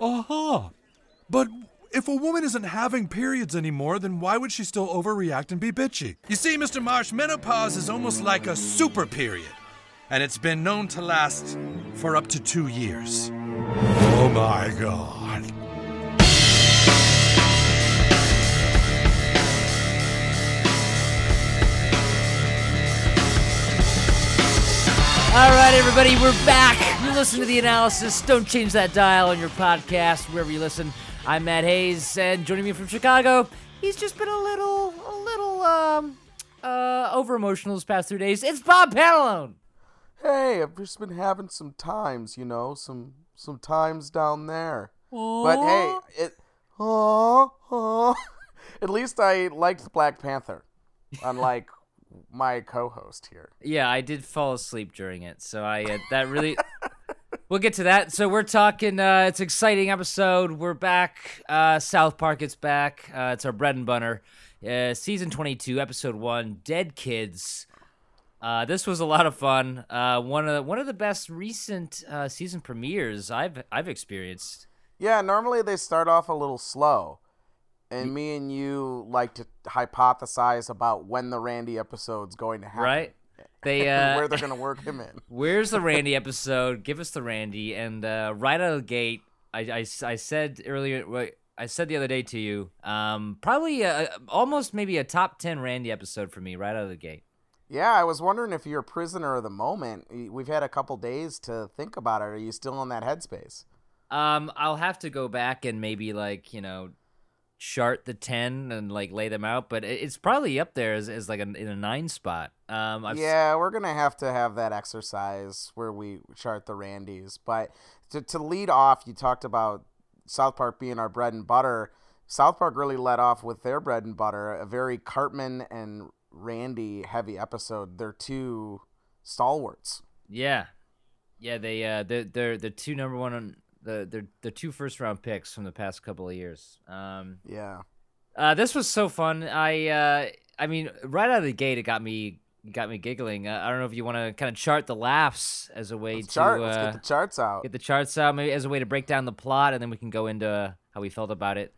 Uh huh. But if a woman isn't having periods anymore, then why would she still overreact and be bitchy? You see, Mr. Marsh, menopause is almost like a super period, and it's been known to last for up to two years. Oh my god. All right, everybody, we're back. You listen to the analysis. Don't change that dial on your podcast, wherever you listen. I'm Matt Hayes, and joining me from Chicago, he's just been a little, a little, um, uh, over emotional this past three days. It's Bob Panalone. Hey, I've just been having some times, you know, some some times down there. But hey, it. Oh, oh. At least I liked Black Panther, unlike my co-host here. Yeah, I did fall asleep during it, so I uh, that really. we'll get to that. So we're talking. Uh, it's an exciting episode. We're back. Uh, South Park. It's back. Uh, it's our bread and butter. Uh, season twenty-two, episode one. Dead kids. Uh, this was a lot of fun. Uh, one of the, one of the best recent uh, season premieres I've I've experienced. Yeah, normally they start off a little slow. And me and you like to hypothesize about when the Randy episode's going to happen. Right? They uh, where they're going to work him in. Where's the Randy episode? Give us the Randy. And uh, right out of the gate, I, I, I said earlier, I said the other day to you, um, probably a, almost maybe a top 10 Randy episode for me right out of the gate. Yeah, I was wondering if you're a prisoner of the moment. We've had a couple days to think about it. Are you still in that headspace? Um, I'll have to go back and maybe like, you know, chart the 10 and like lay them out, but it's probably up there as, as like a, in a nine spot. Um, I've, yeah, we're gonna have to have that exercise where we chart the Randys. But to to lead off, you talked about South Park being our bread and butter. South Park really led off with their bread and butter, a very Cartman and Randy heavy episode. They're two stalwarts. Yeah, yeah. They uh, they're they're the two number one on the the two first round picks from the past couple of years. Um, Yeah. uh, this was so fun. I uh, I mean, right out of the gate, it got me got me giggling. Uh, I don't know if you want to kind of chart the laughs as a way Let's to chart. uh, Let's get the charts out. get the charts out, maybe as a way to break down the plot, and then we can go into how we felt about it.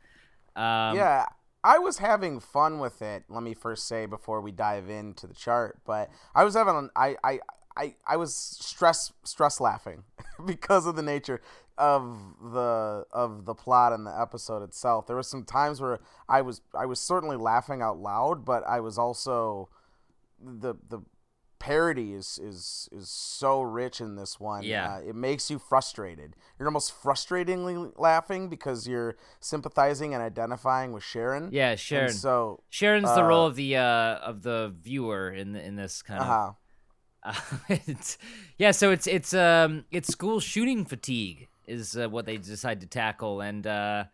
Um, yeah, I was having fun with it. Let me first say before we dive into the chart, but I was having I I I, I was stress stress laughing because of the nature of the of the plot and the episode itself. There were some times where I was I was certainly laughing out loud, but I was also the the parody is is is so rich in this one. Yeah. Uh, it makes you frustrated. You're almost frustratingly laughing because you're sympathizing and identifying with Sharon. yeah, And Sharon. so, Sharon's the role uh, of the uh, of the viewer in in this kind of uh-huh. Uh, it's, yeah, so it's it's um it's school shooting fatigue is uh, what they decide to tackle, and uh,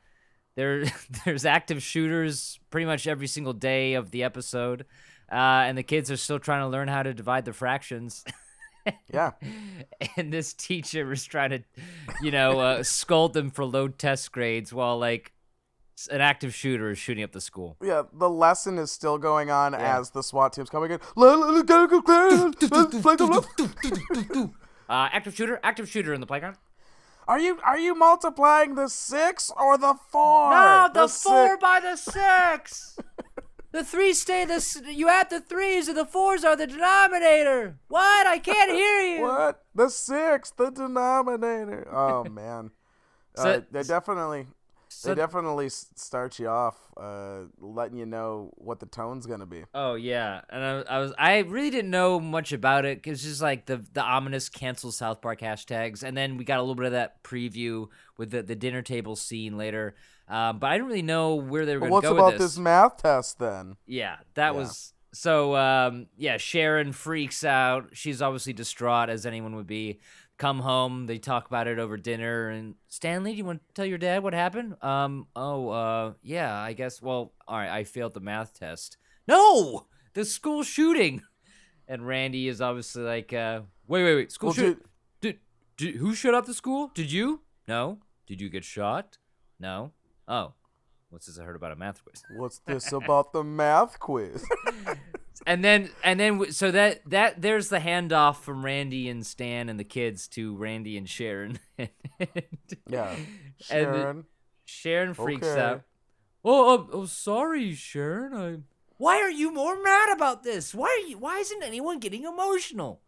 there there's active shooters pretty much every single day of the episode, uh, and the kids are still trying to learn how to divide the fractions. yeah. and this teacher is trying to, you know, uh, scold them for low test grades while like an active shooter is shooting up the school. Yeah, the lesson is still going on Yeah. as the SWAT team's coming in. Uh, active shooter, active shooter in the playground. Are you are you multiplying the six or the four? No, the, six- four by the six. the three stay the. You add the threes, and the fours are the denominator. What? I can't hear you. What? The six, the denominator. Oh man, So- uh, definitely So- they definitely start you off, uh, letting you know what the tone's gonna be. Oh yeah, and I, I was I really didn't know much about it. Because it's just like the the ominous cancel South Park hashtags, and then we got a little bit of that preview with the, the dinner table scene later. Um, but I didn't really know where they were going what's to go about with this math test then? Yeah, that Yeah. was so. Um, yeah, Sharon freaks out. She's obviously distraught, as anyone would be. Come home, they talk about it over dinner. And Stanley, do you want to tell your dad what happened? Um, oh, uh, yeah, I guess. Well, all right, I failed the math test. No, the school shooting. And Randy is obviously like, uh, wait, wait, wait, school Well, shoot. Did, did who shut up the school? Did you? No. Did you get shot? No. Oh, what's this I heard about a math quiz? What's this about the math quiz? and then and then so that that there's the handoff from Randy and Stan and the kids to Randy and Sharon. Yeah. And Sharon. Sharon freaks Okay. out. Oh, oh, oh, sorry, Sharon. I. Why are you more mad about this? Why are you? Why isn't anyone getting emotional?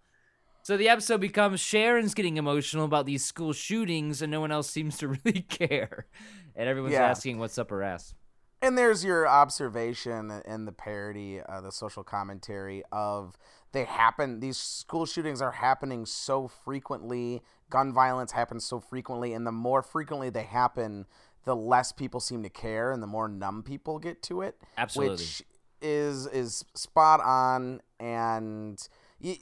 So the episode becomes Sharon's getting emotional about these school shootings, and no one else seems to really care, and everyone's Yeah. asking what's up her ass. And there's your observation and the parody, uh, the social commentary of they happen. These school shootings are happening so frequently. Gun violence happens so frequently, and the more frequently they happen, the less people seem to care, and the more numb people get to it. Absolutely. Which is is spot on, and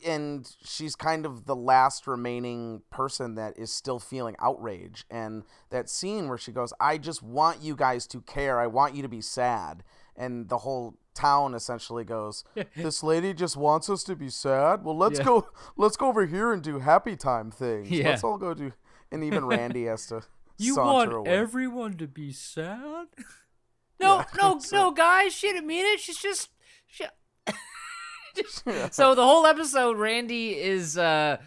and she's kind of the last remaining person that is still feeling outrage. And that scene where she goes, "I just want you guys to care. I want you to be sad," and the whole town essentially goes, "This lady just wants us to be sad. Well, let's Yeah. go. Let's go over here and do happy time things. Yeah. Let's all go do." And even Randy has to. You want away. everyone to be sad? No, no, so- no, guys. She didn't mean it. She's just. She... so the whole episode, Randy is uh,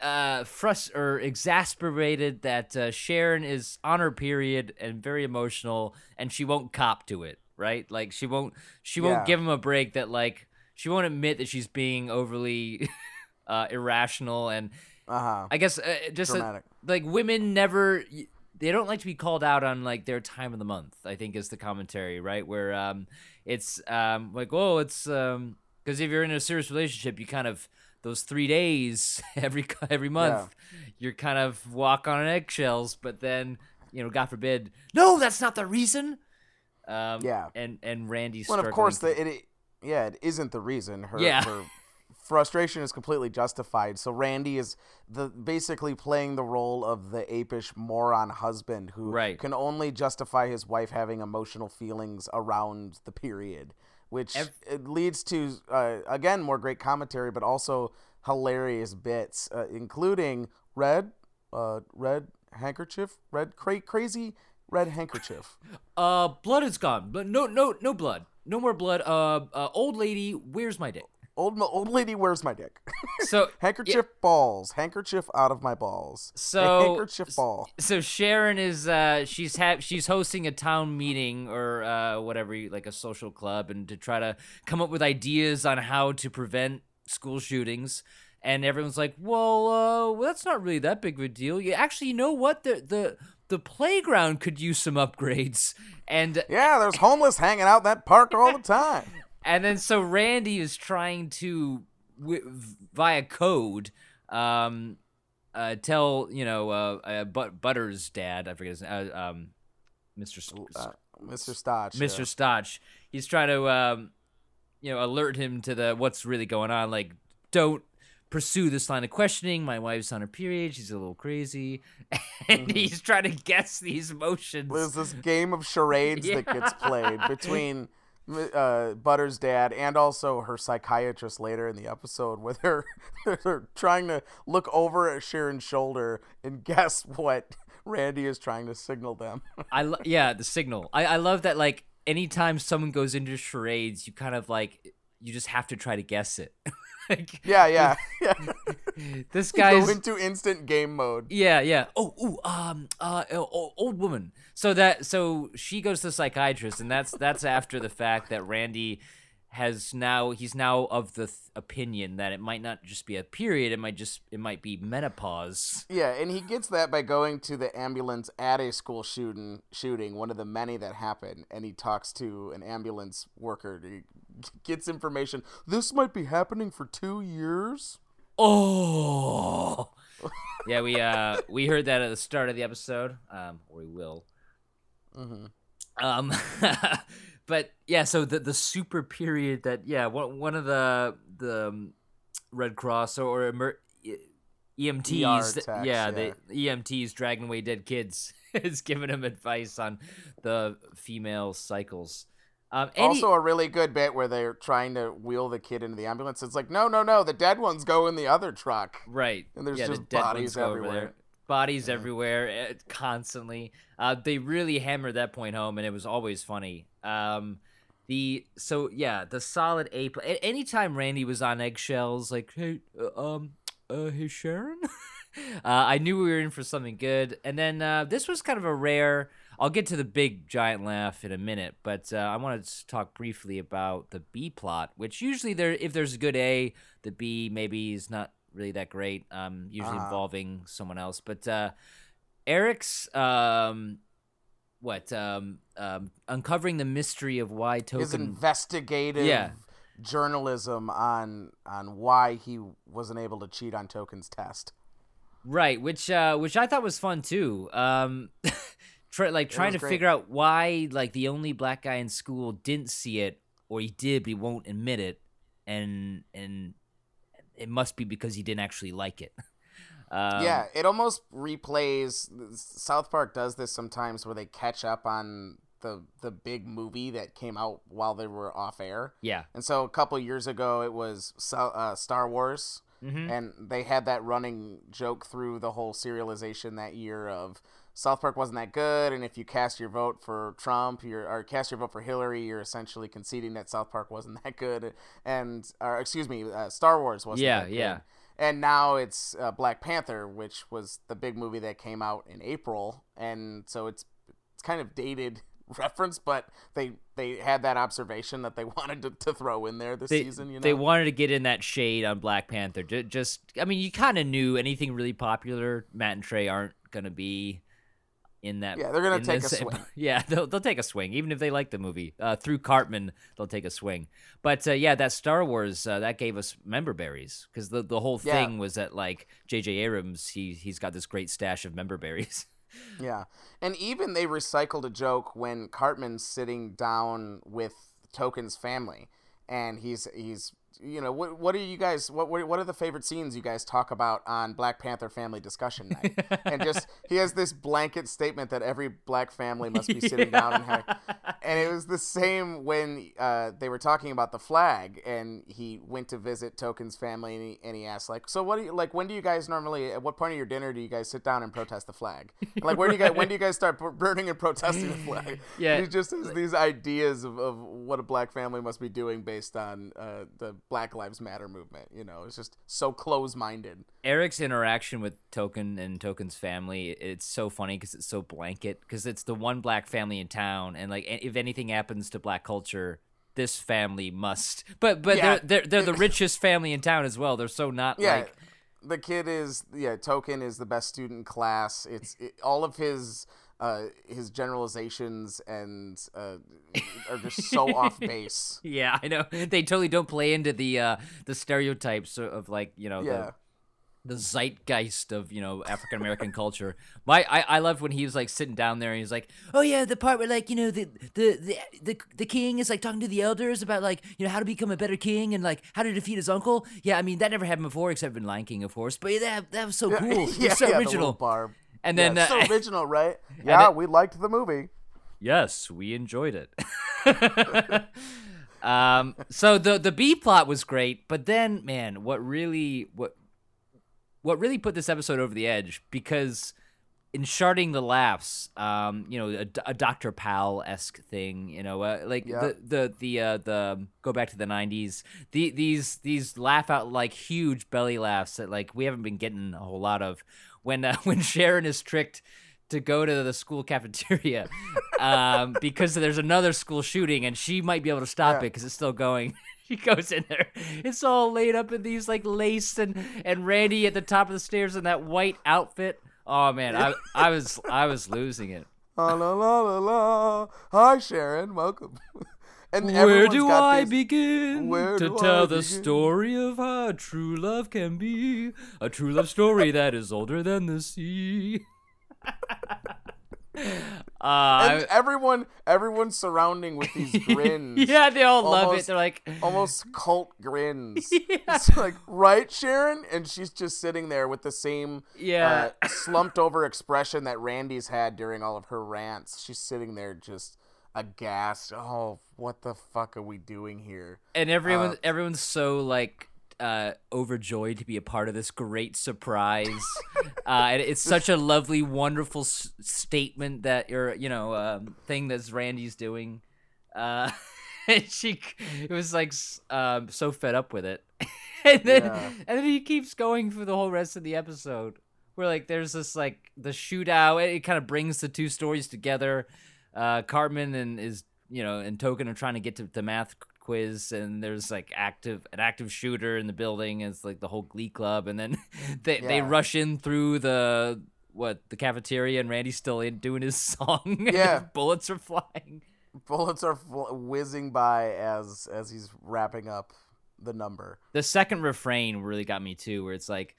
uh, frust or exasperated that uh, Sharon is on her period and very emotional, and she won't cop to it. Right? Like she won't. She won't Yeah. give him a break. That like she won't admit that she's being overly uh, irrational and Uh huh. I guess uh, just uh, Dramatic. like women never they don't like to be called out on like their time of the month. I think is the commentary, right? Where um it's um like oh it's um because if you're in a serious relationship, you kind of those three days every every month, you're kind of walk on eggshells. But then you know, God forbid, no, that's not the reason. Um, Yeah. and and Randy's Well, of course, the, it, it yeah, it isn't the reason. Her, Yeah. her frustration is completely justified. So Randy is the basically playing the role of the apish moron husband who Right. can only justify his wife having emotional feelings around the period, which leads to uh, again more great commentary, but also hilarious bits, uh, including red, uh, red handkerchief, red cra- crazy red handkerchief. Uh, blood is gone, but no, no, no blood, no more blood. Uh, uh old lady, where's my dick? Old old lady, where's my dick? So handkerchief balls, handkerchief out of my balls. A So- handkerchief ball. so Sharon is uh she's ha- she's hosting a town meeting or uh whatever you- like a social club and to try to come up with ideas on how to prevent school shootings and everyone's like well uh well, that's not really that big of a deal you actually you know what the the the playground could use some upgrades and Yeah, there's homeless hanging out in that park all the time. and then so Randy is trying to w- via code um uh tell you know uh, uh but Butters dad I forget his name uh, um Mr. S- Uh, Mr. Stotch. Mr. yeah. Stotch he's trying to um you know alert him to the what's really going on like don't pursue this line of questioning my wife's on her period she's a little crazy and he's trying to guess these emotions There's this game of charades that gets played between uh, Butter's dad and also her psychiatrist later in the episode, where they're, they're trying to look over at Sharon's shoulder and guess what Randy is trying to signal them. I lo- yeah, the signal. I I love that like anytime someone goes into charades, you kind of like you just have to try to guess it. like yeah, yeah, yeah. this Go guy's into instant game mode. yeah, yeah. Oh, ooh, um, uh, old woman. So that so she goes to the psychiatrist, and that's that's after the fact that Randy has now he's now of the th- opinion that it might not just be a period, it might just it might be menopause. Yeah, and he gets that by going to the ambulance at a school shooting, shooting one of the many that happened, and he talks to an ambulance worker. Gets information. This might be happening for two years. Oh. yeah, we uh we heard that at the start of the episode, um, we will. Mm-hmm. Um, but yeah, so the the super period that yeah one one of the the um, Red Cross or, or emer- EMTs, ER techs, yeah, the EMTs dragging away dead kids is giving him advice on the female cycles. Um, and he- also, a really good bit where they're trying to wheel the kid into the ambulance. It's like, no, no, no, the dead ones go in the other truck. Right. And there's yeah, the just dead bodies everywhere. Bodies everywhere, eh, constantly. Uh, they really hammered that point home, and it was always funny. Um, the so yeah the solid A. pl- Anytime Randy was on eggshells, like hey uh, um uh hey Sharon, uh, I knew we were in for something good. And then uh, this was kind of a rare. I'll get to the big giant laugh in a minute, but uh, I want to talk briefly about the B plot, which usually there if there's a good A, the B maybe is not really that great. Um, usually Uh-huh. involving someone else, but uh, Eric's um, what um, um, uncovering the mystery of why Token His investigative Yeah. journalism on on why he wasn't able to cheat on Token's test. Right, which uh which I thought was fun too. Um try, like trying to great. figure out why like the only black guy in school didn't see it or he did but he won't admit it and and it must be because he didn't actually like it. Um, yeah, it almost replays. South Park does this sometimes where they catch up on the the big movie that came out while they were off air. Yeah. And so a couple years ago, it was uh, Star Wars, Mhm. and they had that running joke through the whole serialization that year of South Park wasn't that good, and if you cast your vote for Trump, you're or cast your vote for Hillary, you're essentially conceding that South Park wasn't that good, and or excuse me, uh, Star Wars wasn't. Yeah, that good. yeah. And now it's uh, Black Panther, which was the big movie that came out in April, and so it's it's kind of dated reference, but they they had that observation that they wanted to, to throw in there this They, season. You know, they wanted to get in that shade on Black Panther. Just, I mean, you kind of knew anything really popular, Matt and Trey aren't gonna be in that. Yeah, they're gonna take the a swing. Yeah, they'll they'll take a swing, even if they like the movie. Uh, through Cartman, they'll take a swing. But uh, yeah, that Star Wars uh, that gave us member berries because the the whole Yeah. thing was that like J.J. Abrams, he he's got this great stash of member berries. Yeah, and even they recycled a joke when Cartman's sitting down with Token's family, and he's he's you know what what are you guys what what what are the favorite scenes you guys talk about on Black Panther family discussion night? and just he has this blanket statement that every black family must be sitting down and having. And it was the same when uh, they were talking about the flag, and he went to visit Token's family, and he, and he asked like, "So what do you like? When do you guys normally? At what point of your dinner do you guys sit down and protest the flag? Like, where do you guys? When do you guys start burning and protesting the flag? Yeah. And he just has these ideas of, of what a black family must be doing based on uh, the Black Lives Matter movement. You know, it's just so close-minded. Eric's interaction with Token and Token's family, it's so funny because it's so blanket because it's the one black family in town, and like if anything happens to black culture, this family must. But but Yeah. they're they're they're the richest family in town as well. They're so not Yeah. like the kid is yeah token is the best student in class it's it, all of his uh his generalizations and uh are just so off base yeah I know they totally don't play into the uh the stereotypes of, like you know yeah the the zeitgeist of you know African American culture. My I, I loved when he was like sitting down there and he's like, oh yeah, the part where like you know the the the the, the king is like talking to the elders about like you know how to become a better king and like how to defeat his uncle. Yeah, I mean that never happened before except in Lion King, of course. But yeah, that that was so cool. yeah, it's so yeah, original. little barb. And Yeah, then uh, so original right yeah then- we liked the movie Yes, we enjoyed it. um, so the the B plot was great, but then man, what really what what really put this episode over the edge because in sharding the laughs, um, you know, a, a Dr. Powell esque thing, you know, uh, like Yeah. the the the uh, the go back to the '90s. The, these these laugh out like huge belly laughs that like we haven't been getting a whole lot of. When uh, when Sharon is tricked to go to the school cafeteria um, because there's another school shooting and she might be able to stop it because it's still going. She goes in there. It's all laid up in these like lace and and Randy at the top of the stairs in that white outfit. Oh man, I I was I was losing it. la la la la la hi sharon welcome and Where do I these- begin to tell I the begin? story of how true love can be? A true love story that is older than the sea. uh, and everyone everyone surrounding with these grins yeah, they all love it. They're like, almost cult grins. Yeah. It's like, right, Sharon? And she's just sitting there with the same Yeah. uh, slumped over expression that Randy's had during all of her rants. She's sitting there just aghast. Oh, what the fuck are we doing here? and everyone Uh, everyone's so like uh overjoyed to be a part of this great surprise uh and it's such a lovely wonderful s- statement that you're you know um thing that randy's doing uh and she it was like um, so fed up with it, and then Yeah. and then he keeps going for the whole rest of the episode. Where like there's this like the shootout, it, it kind of brings the two stories together. Uh, Cartman and is you know and Token are trying to get to the math quiz, and there's like active an active shooter in the building. And it's like the whole Glee Club, and then they they rush in through the what the cafeteria, and Randy's still in doing his song. Yeah. bullets are flying. Bullets are fl- whizzing by as as he's wrapping up the number. The second refrain really got me too, where it's like,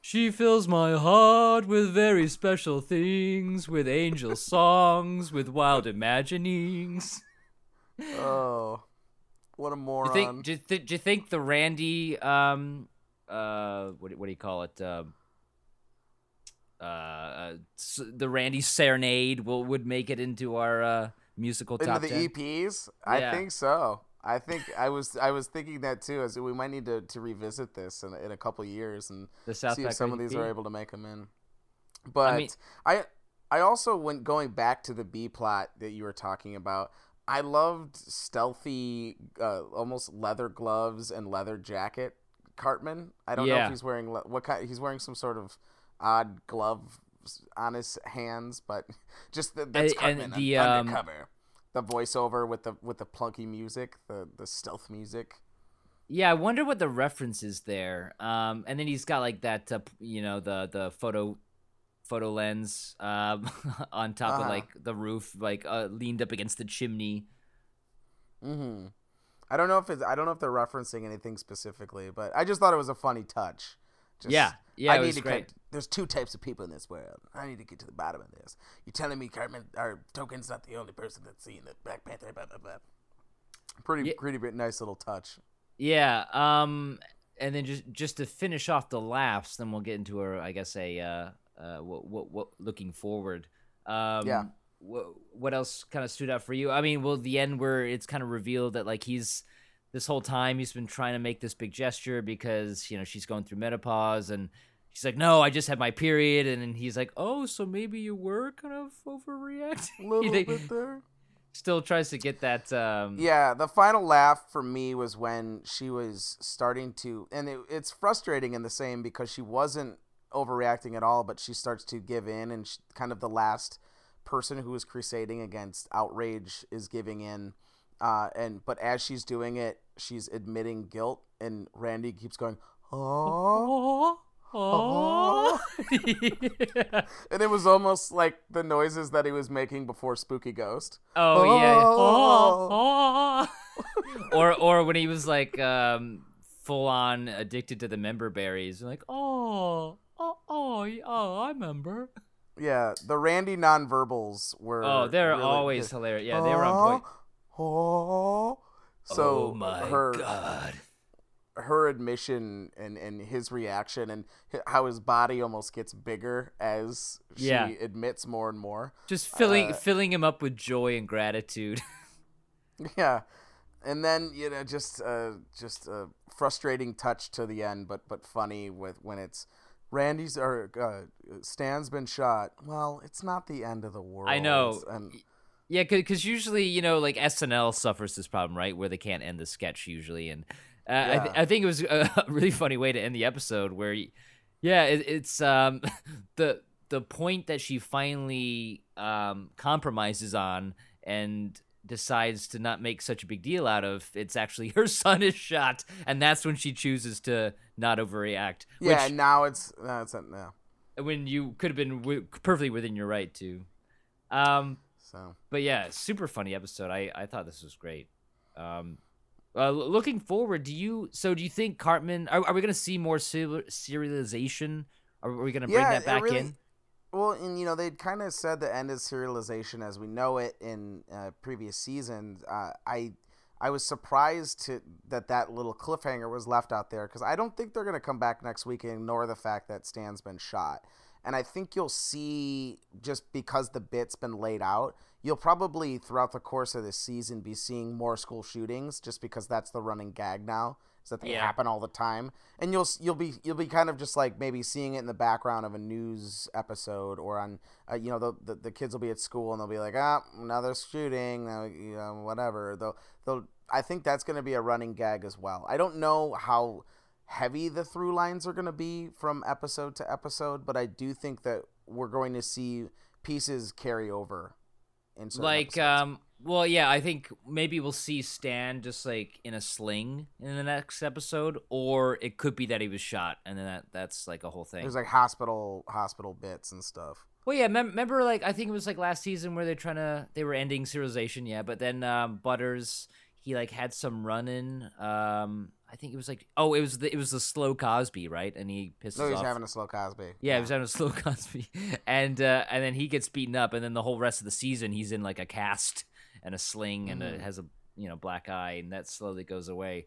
She fills my heart with very special things, with angel songs, with wild imaginings. Oh, what a Do moron! you think? Do you, th- do you think the Randy, um, uh, what do- what do you call it? Um, uh, uh, the Randy serenade will would make it into our uh, musical Into top the 10? EPs? I Yeah. think so. I think I was I was thinking that too. As we might need to, to revisit this in, in a couple years and The see if some of these are able to make them in. But I, mean- I also went going back to the B plot that you were talking about. I loved stealthy, uh, almost leather gloves and leather jacket. Cartman. I don't know if he's wearing le- what kind. He's wearing some sort of odd glove on his hands, but just the, that's And- and Cartman the, un- um, undercover. The voiceover with the with the plunky music, the the stealth music. Yeah, I wonder what the reference is there. Um, and then he's got like that, uh, you know, the the photo photo lens um, on top of Uh-huh. like the roof, like uh, leaned up against the chimney. hmm I don't know if it's I don't know if they're referencing anything specifically, but I just thought it was a funny touch. Just, Yeah, yeah, I it need was to great. There's two types of people in this world. I need to get to the bottom of this. You're telling me Cartman or Token's not the only person that's seen the Black Panther. Blah, blah, blah. Pretty Yeah. pretty bit nice little touch. Yeah. Um, and then just just to finish off the laughs, then we'll get into our, I guess a uh, uh, what what what looking forward. Um, Yeah. What what else kind of stood out for you? I mean, well, the end where it's kind of revealed that like he's this whole time he's been trying to make this big gesture because you know she's going through menopause and she's like, no, I just had my period, and then he's like, oh, so maybe you were kind of overreacting. A little bit there. Still tries to get that. Um, Yeah, the final laugh for me was when she was starting to, and it, it's frustrating in the same because she wasn't overreacting at all, but she starts to give in, and she, kind of the last person who is crusading against outrage is giving in, uh, and but as she's doing it, she's admitting guilt, and Randy keeps going, oh, Oh, yeah. and it was almost like the noises that he was making before Spooky Ghost. Oh yeah. Oh. Oh, oh. or or when he was like um full on addicted to the member berries, like oh oh oh oh I remember. Yeah, the Randy nonverbals were. Oh, they're really always good. hilarious. Yeah, they were on point. Oh, so oh my her god. her admission and and his reaction and how his body almost gets bigger as she Yeah. admits more and more. Just filling uh, filling him up with joy and gratitude. Yeah, and then you know just uh just a frustrating touch to the end, but but funny with when it's. Randy's or uh, Stan's been shot. Well, it's not the end of the world. I know. And Yeah, because usually you know, like SNL suffers this problem, right, where they can't end the sketch usually, and uh, I, th- I think it was a really funny way to end the episode where, yeah, it, it's um the the point that she finally um compromises on and decides to not make such a big deal out of. It's actually her son is shot, and that's when she chooses to not overreact. yeah, which, now it's now it's yeah. when you could have been w- perfectly within your right to. Um, So but yeah, super funny episode. I I thought this was great. Um, uh, looking forward, do you? So do you think Cartman? Are, are we gonna see more serial, serialization? Are we gonna bring Yeah, that back really- in? Well, and you know they'd kind of said the end is serialization as we know it in uh, previous seasons. Uh, I I was surprised to that that little cliffhanger was left out there because I don't think they're gonna come back next week and ignore the fact that Stan's been shot. And I think you'll see just because the bit's been laid out, you'll probably throughout the course of this season be seeing more school shootings just because that's the running gag now. is that they Yeah. happen all the time, and you'll you'll be you'll be kind of just like maybe seeing it in the background of a news episode or on uh, you know the, the the kids will be at school and they'll be like ah another shooting uh, you know whatever they'll they'll I think that's going to be a running gag as well. I don't know how heavy the through lines are going to be from episode to episode, but I do think that we're going to see pieces carry over. In like episodes. um well yeah i think maybe we'll see stan just like in a sling in the next episode or it could be that he was shot and then that that's like a whole thing there's like hospital hospital bits and stuff. well yeah mem- remember like i think it was like last season where they're trying to they were ending serialization yeah but then um butters he like had some run-in um i think it was like oh it was the it was the slow cosby right and he pisses No, he's off having a slow Cosby. Yeah, he was having a slow Cosby, and uh, and then he gets beaten up, and then the whole rest of the season he's in like a cast and a sling, and Mhm. it has a you know black eye, and that slowly goes away.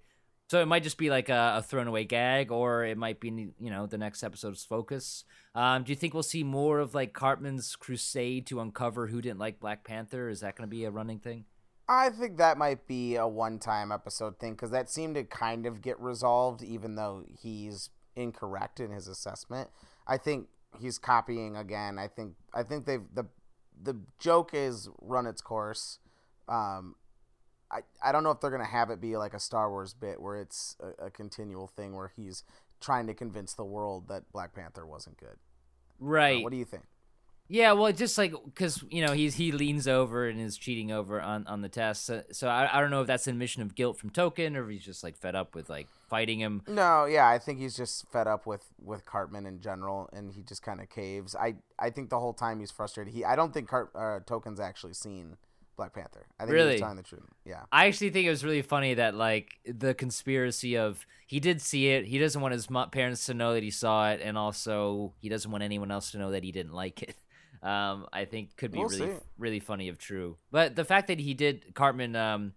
So it might just be like a, a thrown away gag, or it might be you know the next episode's focus. Um, do you think we'll see more of like Cartman's crusade to uncover who didn't like Black Panther? Is that going to be a running thing? I think that might be a one-time episode thing because that seemed to kind of get resolved, even though he's incorrect in his assessment. I think he's copying again. I think I think they've the the joke is run its course. Um, I I don't know if they're gonna have it be like a Star Wars bit where it's a, a continual thing where he's trying to convince the world that Black Panther wasn't good. Uh, Right. what do you think? Yeah, well, just like because you know he's he leans over and is cheating over on on the test. So, so I, I don't know if that's an admission of guilt from Token or if he's just like fed up with like fighting him. No, yeah, I think he's just fed up with with Cartman in general, and he just kind of caves. I I think the whole time he's frustrated. He I don't think Cart uh, Token's actually seen Black Panther. I think Really? he's telling the truth. Yeah. I actually think it was really funny that like the conspiracy of he did see it. He doesn't want his parents to know that he saw it, and also he doesn't want anyone else to know that he didn't like it. Um, I think could be We'll really see. really funny if true. But the fact that he did Cartman um,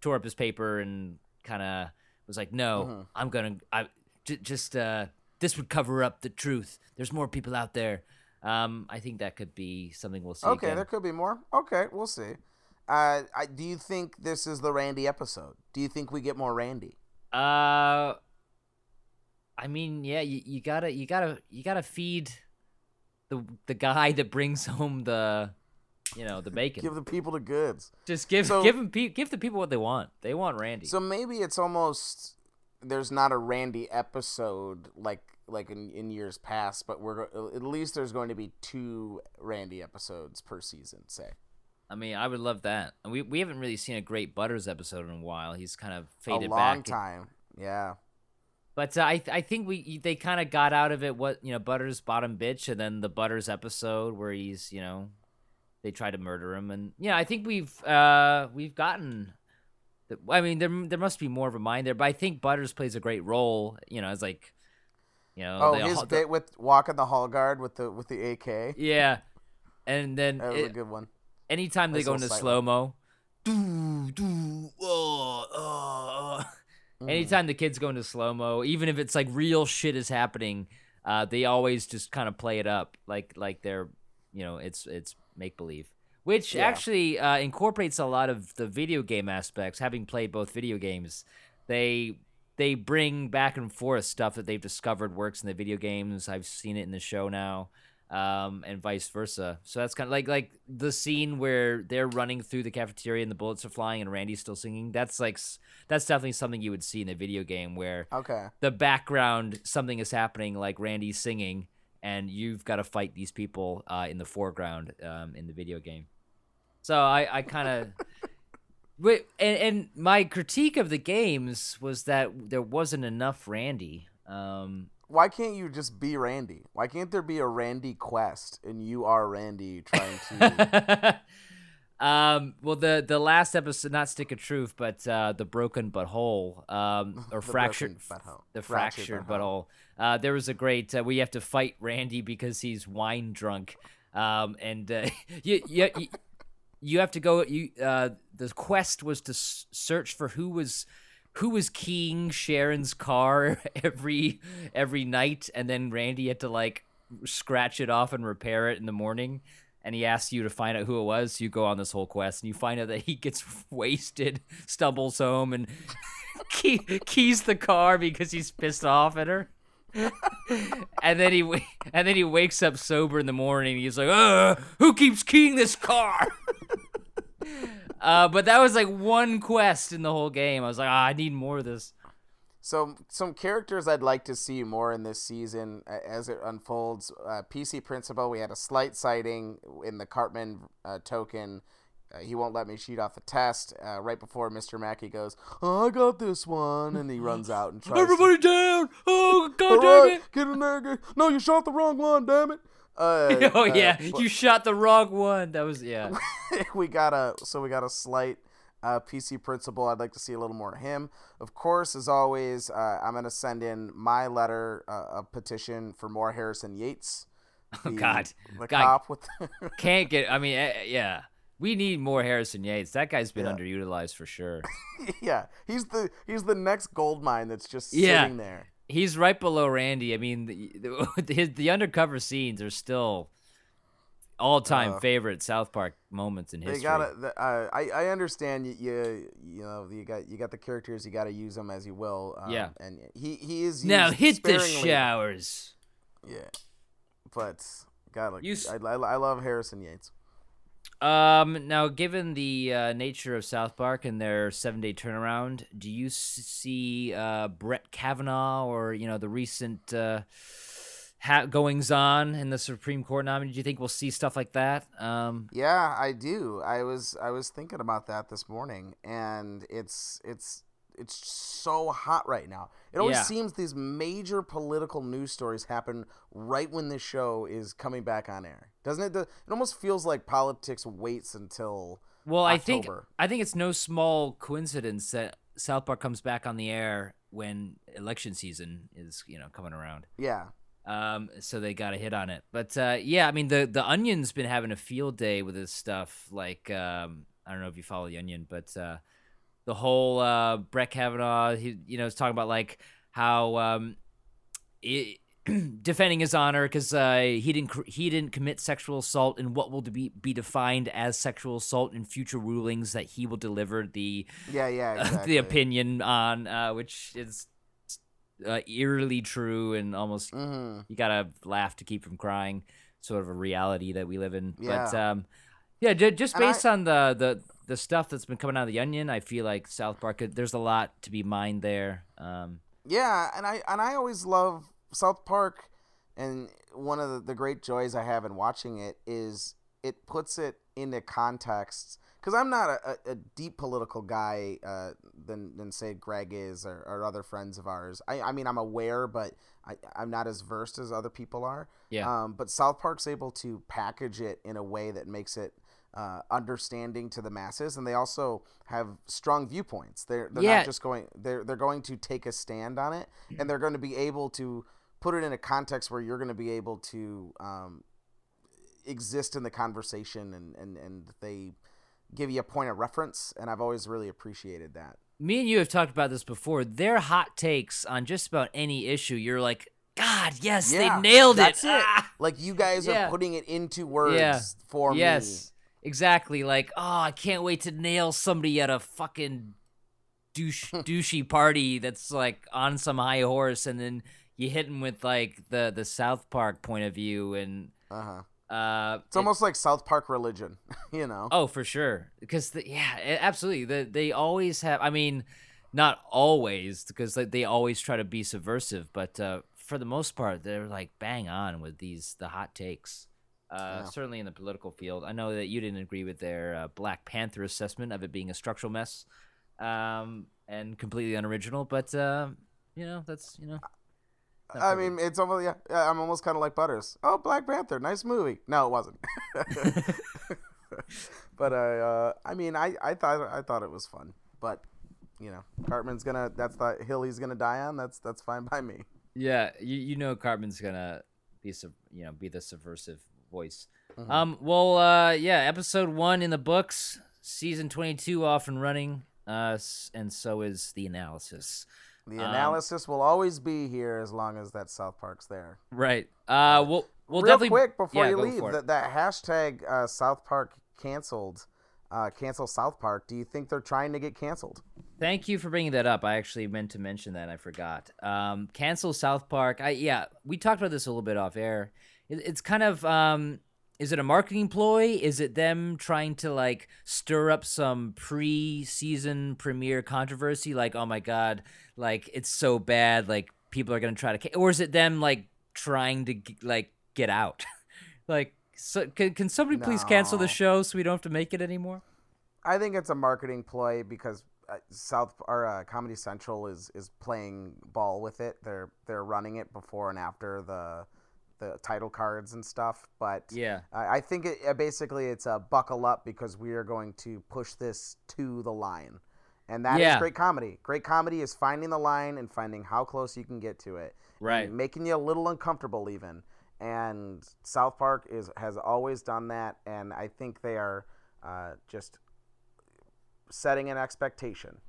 tore up his paper and kind of was like, "No, Mhm. I'm gonna I j- just uh, this would cover up the truth. There's more people out there." Um, I think that could be something we'll see. Okay, again. there could be more. Okay, we'll see. Uh, I, do you think this is the Randy episode? Do you think we get more Randy? Uh, I mean, yeah, you, you gotta, you gotta, you gotta feed the the guy that brings home the, you know, the bacon. Give the people the goods. Just give So- give them pe- give the people what they want. They want Randy. So maybe it's almost there's not a Randy episode like like in, in years past, but we're at least there's going to be two Randy episodes per season. Say. I mean, I would love that. And we we haven't really seen a great Butters episode in a while. He's kind of faded a long back. time. Yeah. But uh, I I think we they kind of got out of it what you know Butters bottom bitch and then the Butters episode where he's you know they try to murder him and yeah I think we've uh we've gotten the, I mean there there must be more of a mind there but I think Butters plays a great role you know as like you know Oh, his bit with walking the hall guard with the with the AK. yeah and then That was a good one. anytime they go into slow mo do do oh, oh, oh. Mm. anytime the kids go into slow mo, even if it's like real shit is happening, uh, they always just kind of play it up like like they're you know it's it's make believe, which Yeah. actually uh, incorporates a lot of the video game aspects. Having played both video games, they they bring back and forth stuff that they've discovered works in the video games. I've seen it in the show now. Um, and vice versa. So that's kind of like like the scene where they're running through the cafeteria and the bullets are flying and Randy's still singing. That's like that's definitely something you would see in a video game where Okay. the background something is happening like Randy's singing and you've got to fight these people uh, in the foreground um, in the video game. So I I kind of Wait, and, and my critique of the games was that there wasn't enough Randy. Um, Why can't you just be Randy? Why can't there be a Randy quest and you are Randy trying to? um, well, the the last episode, not stick of truth, but uh, the broken but whole, um, or The fractured, butthole. the Fractured fractured butthole. butthole. Uh, there was a great. Uh, we have to fight Randy because he's wine drunk, um, and uh, you, you you you have to go. You uh, the quest was to s- search for who was who was keying Sharon's car every every night, and then Randy had to like scratch it off and repair it in the morning. And he asks you to find out who it was. So you go on this whole quest, and you find out that he gets wasted, stumbles home, and key, keys the car because he's pissed off at her. and then he and then he wakes up sober in the morning. He's like, "Uh, who keeps keying this car?" Uh, but that was like one quest in the whole game. I was like, ah, I need more of this. So some characters I'd like to see more in this season uh, as it unfolds. Uh, PC Principal, we had a slight sighting in the Cartman uh, token. Uh, he won't let me cheat off the test. Uh, right before Mr. Mackey goes, oh, I got this one, and he runs out and tries. Everybody down! Oh, to, god damn right, it! get in there, get... No, you shot the wrong one, damn it. Uh, oh uh, yeah, but- you shot the wrong one. That was yeah. we got a so we got a slight uh, PC principal. I'd like to see a little more of him. Of course, as always, uh, I'm gonna send in my letter, uh, a petition for more Harrison Yates. Oh God, the God. cop with. can't get. I mean, eh, yeah, we need more Harrison Yates. That guy's been Yeah. underutilized for sure. yeah, he's the he's the next gold mine that's just Yeah. sitting there. He's right below Randy. I mean, the the, his, the undercover scenes are still all-time Uh, favorite South Park moments in They history. gotta. the- Uh, I I understand you, you you know you got you got the characters you got to use them as you will. Um, Yeah. and he he is now hit the sparingly. showers. Yeah, but God, You I, I, I love Harrison Yates. Um, now, given the uh, nature of South Park and their seven-day turnaround, do you see uh, Brett Kavanaugh or you know the recent uh, ha- goings on in the Supreme Court nominee? Do you think we'll see stuff like that? Um, Yeah, I do. I was I was thinking about that this morning, and it's it's it's so hot right now. It always Yeah. seems these major political news stories happen right when this show is coming back on air, doesn't it? It almost feels like politics waits until well, I think I think it's no small coincidence that South Park comes back on the air when election season is you know coming around. yeah. Um, so they got a hit on it. But uh, yeah, I mean the the Onion's been having a field day with this stuff. Like um, I don't know if you follow the Onion, but uh, the whole uh, Brett Kavanaugh, he you know is talking about like how um, it, defending his honor because uh, he didn't cr- he didn't commit sexual assault and what will be be defined as sexual assault in future rulings that he will deliver the Yeah, yeah, exactly. the opinion on, uh, which is uh, eerily true and almost hmm you gotta laugh to keep from crying sort of a reality that we live in but Yeah. um yeah ju- just And I- based on the, the the stuff that's been coming out of the onion i feel like south park there's a lot to be mined there um Yeah, and I and I always love South Park, and one of the, the great joys I have in watching it is it puts it into context. Because I'm not a, a, deep political guy uh, than than say Greg is or, or other friends of ours. I, I mean I'm aware, but I, I'm not as versed as other people are. Yeah. Um, but South Park's able to package it in a way that makes it uh, understanding to the masses, and they also have strong viewpoints. They're they're Yeah. not just going. They're they're going to take a stand on it, and they're going to be able to put it in a context where you're going to be able to um, exist in the conversation, and and and they give you a point of reference. And I've always really appreciated that. me and you have talked about this before their hot takes on just about any issue you're like god yes Yeah, they nailed that's it, it. Ah! Like you guys Yeah. are putting it into words for me. yes exactly like oh i can't wait to nail somebody at a fucking douche douchey party that's like on some high horse and then you hit him with like the the south park point of view and Uh huh. uh It's almost like South Park religion, you know. oh for sure because the, yeah a- absolutely the, they always have i mean not always because like, they always try to be subversive but uh for the most part they're like bang on with these the hot takes uh, Yeah. certainly in the political field. I know that you didn't agree with their uh, Black Panther assessment of it being a structural mess um, and completely unoriginal, but uh, you know that's you know. I mean, it's almost yeah. I'm almost kind of like Butters. Oh, Black Panther, nice movie. No, it wasn't. but I, uh, I mean, I, I thought I thought it was fun. But you know, Cartman's gonna. That's the hill he's gonna die on. That's that's fine by me. Yeah, you you know Cartman's gonna be sub, you know be the subversive voice. Mhm. Um, well, uh, yeah, episode one in the books, season twenty two off and running. Uh, and so is the analysis. The Um, analysis will always be here as long as that South Park's there. Right. Uh, we'll we'll Real definitely quick before yeah, you leave, that, that hashtag uh, South Park canceled, uh, cancel South Park. Do you think they're trying to get canceled? Thank you for bringing that up. I actually meant to mention that. I forgot. Um, cancel South Park. I yeah, we talked about this a little bit off air. It, it's kind of um, is it a marketing ploy? Is it them trying to like stir up some pre-season premiere controversy? Like, oh my god, like it's so bad, like people are gonna try to, or is it them like trying to like get out? like, so can can somebody please cancel the show so we don't have to make it anymore? I think it's a marketing ploy because uh, South or uh, Comedy Central is is playing ball with it. They're they're running it before and after the the title cards and stuff. But Yeah. I I think it, uh, basically it's a buckle up because we are going to push this to the line, and that is Yeah. great comedy. Great comedy is finding the line and finding how close you can get to it, Right. making you a little uncomfortable even. And South Park is has always done that, and I think they are uh, just setting an expectation.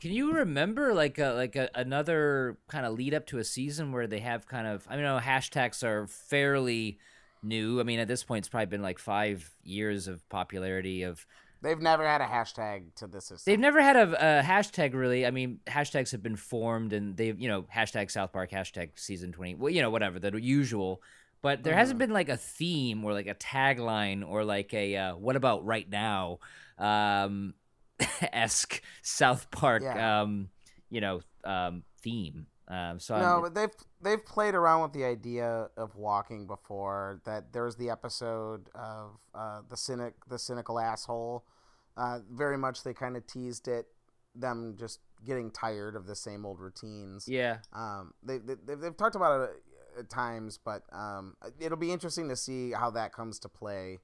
Can you remember like a, like a, another kind of lead up to a season where they have kind of I mean, know hashtags are fairly new. I mean, at this point, it's probably been like five years of popularity of. They've never had a hashtag to this. They've never had a, a hashtag really. I mean, hashtags have been formed and they've you know hashtag South Park, hashtag season twenty. Well, you know whatever the usual. But there hasn't been like a theme or like a tagline or like a uh, what about right now um, esque South Park Yeah. um, you know um, theme. Um, so No, I'm- but they've they've played around with the idea of walking before. That there was the episode of uh, the cynic, the cynical asshole. Uh, very much, they kind of teased it. Them just getting tired of the same old routines. yeah, Um, they, they they've, they've talked about it at times, but um, it'll be interesting to see how that comes to play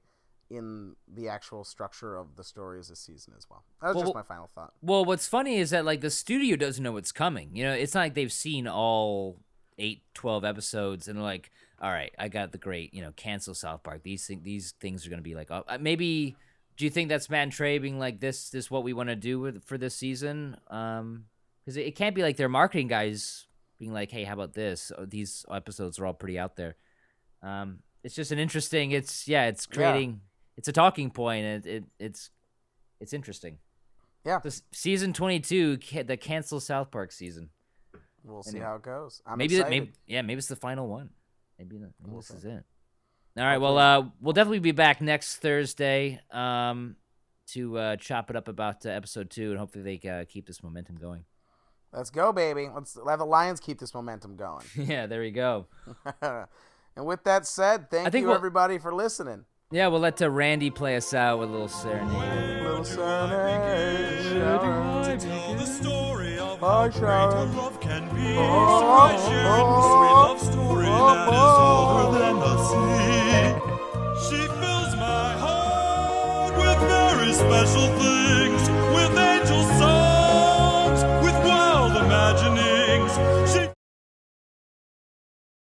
in the actual structure of the stories this season as well. That was Well, just my final thought. Well, what's funny is that like the studio doesn't know what's coming. You know, it's not like they've seen all 8, 12 episodes and like, all right, I got the great, you know, cancel South Park. These thing, these things are going to be like, uh, maybe. Do you think that's Matt and Trey being like this? This what we want to do with for this season? Um, because it, it can't be like their marketing guys being like, hey, how about this? Oh, These episodes are all pretty out there. Um, it's just an interesting. It's yeah, it's Yeah. It's a talking point. And it, it it's it's interesting. Yeah, This season 22, ca- the cancel South Park season. we'll see anyway. how it goes. I'm maybe excited. maybe yeah, maybe it's the final one. Maybe, the, maybe We'll this is it. All right, well, uh, we'll definitely be back next Thursday um, to uh, chop it up about uh, episode two, and hopefully they uh, keep this momentum going. Let's go, baby. Let's let the Lions keep this momentum going. yeah, there we go. and with that said, thank you we'll- everybody for listening. Yeah, we'll let uh, Randy play us out with a little serenade. Little serenade. Tell the story of love can be. Oh, so I the sweet love oh, story older than the oh, oh, sea. She fills my heart with very special things.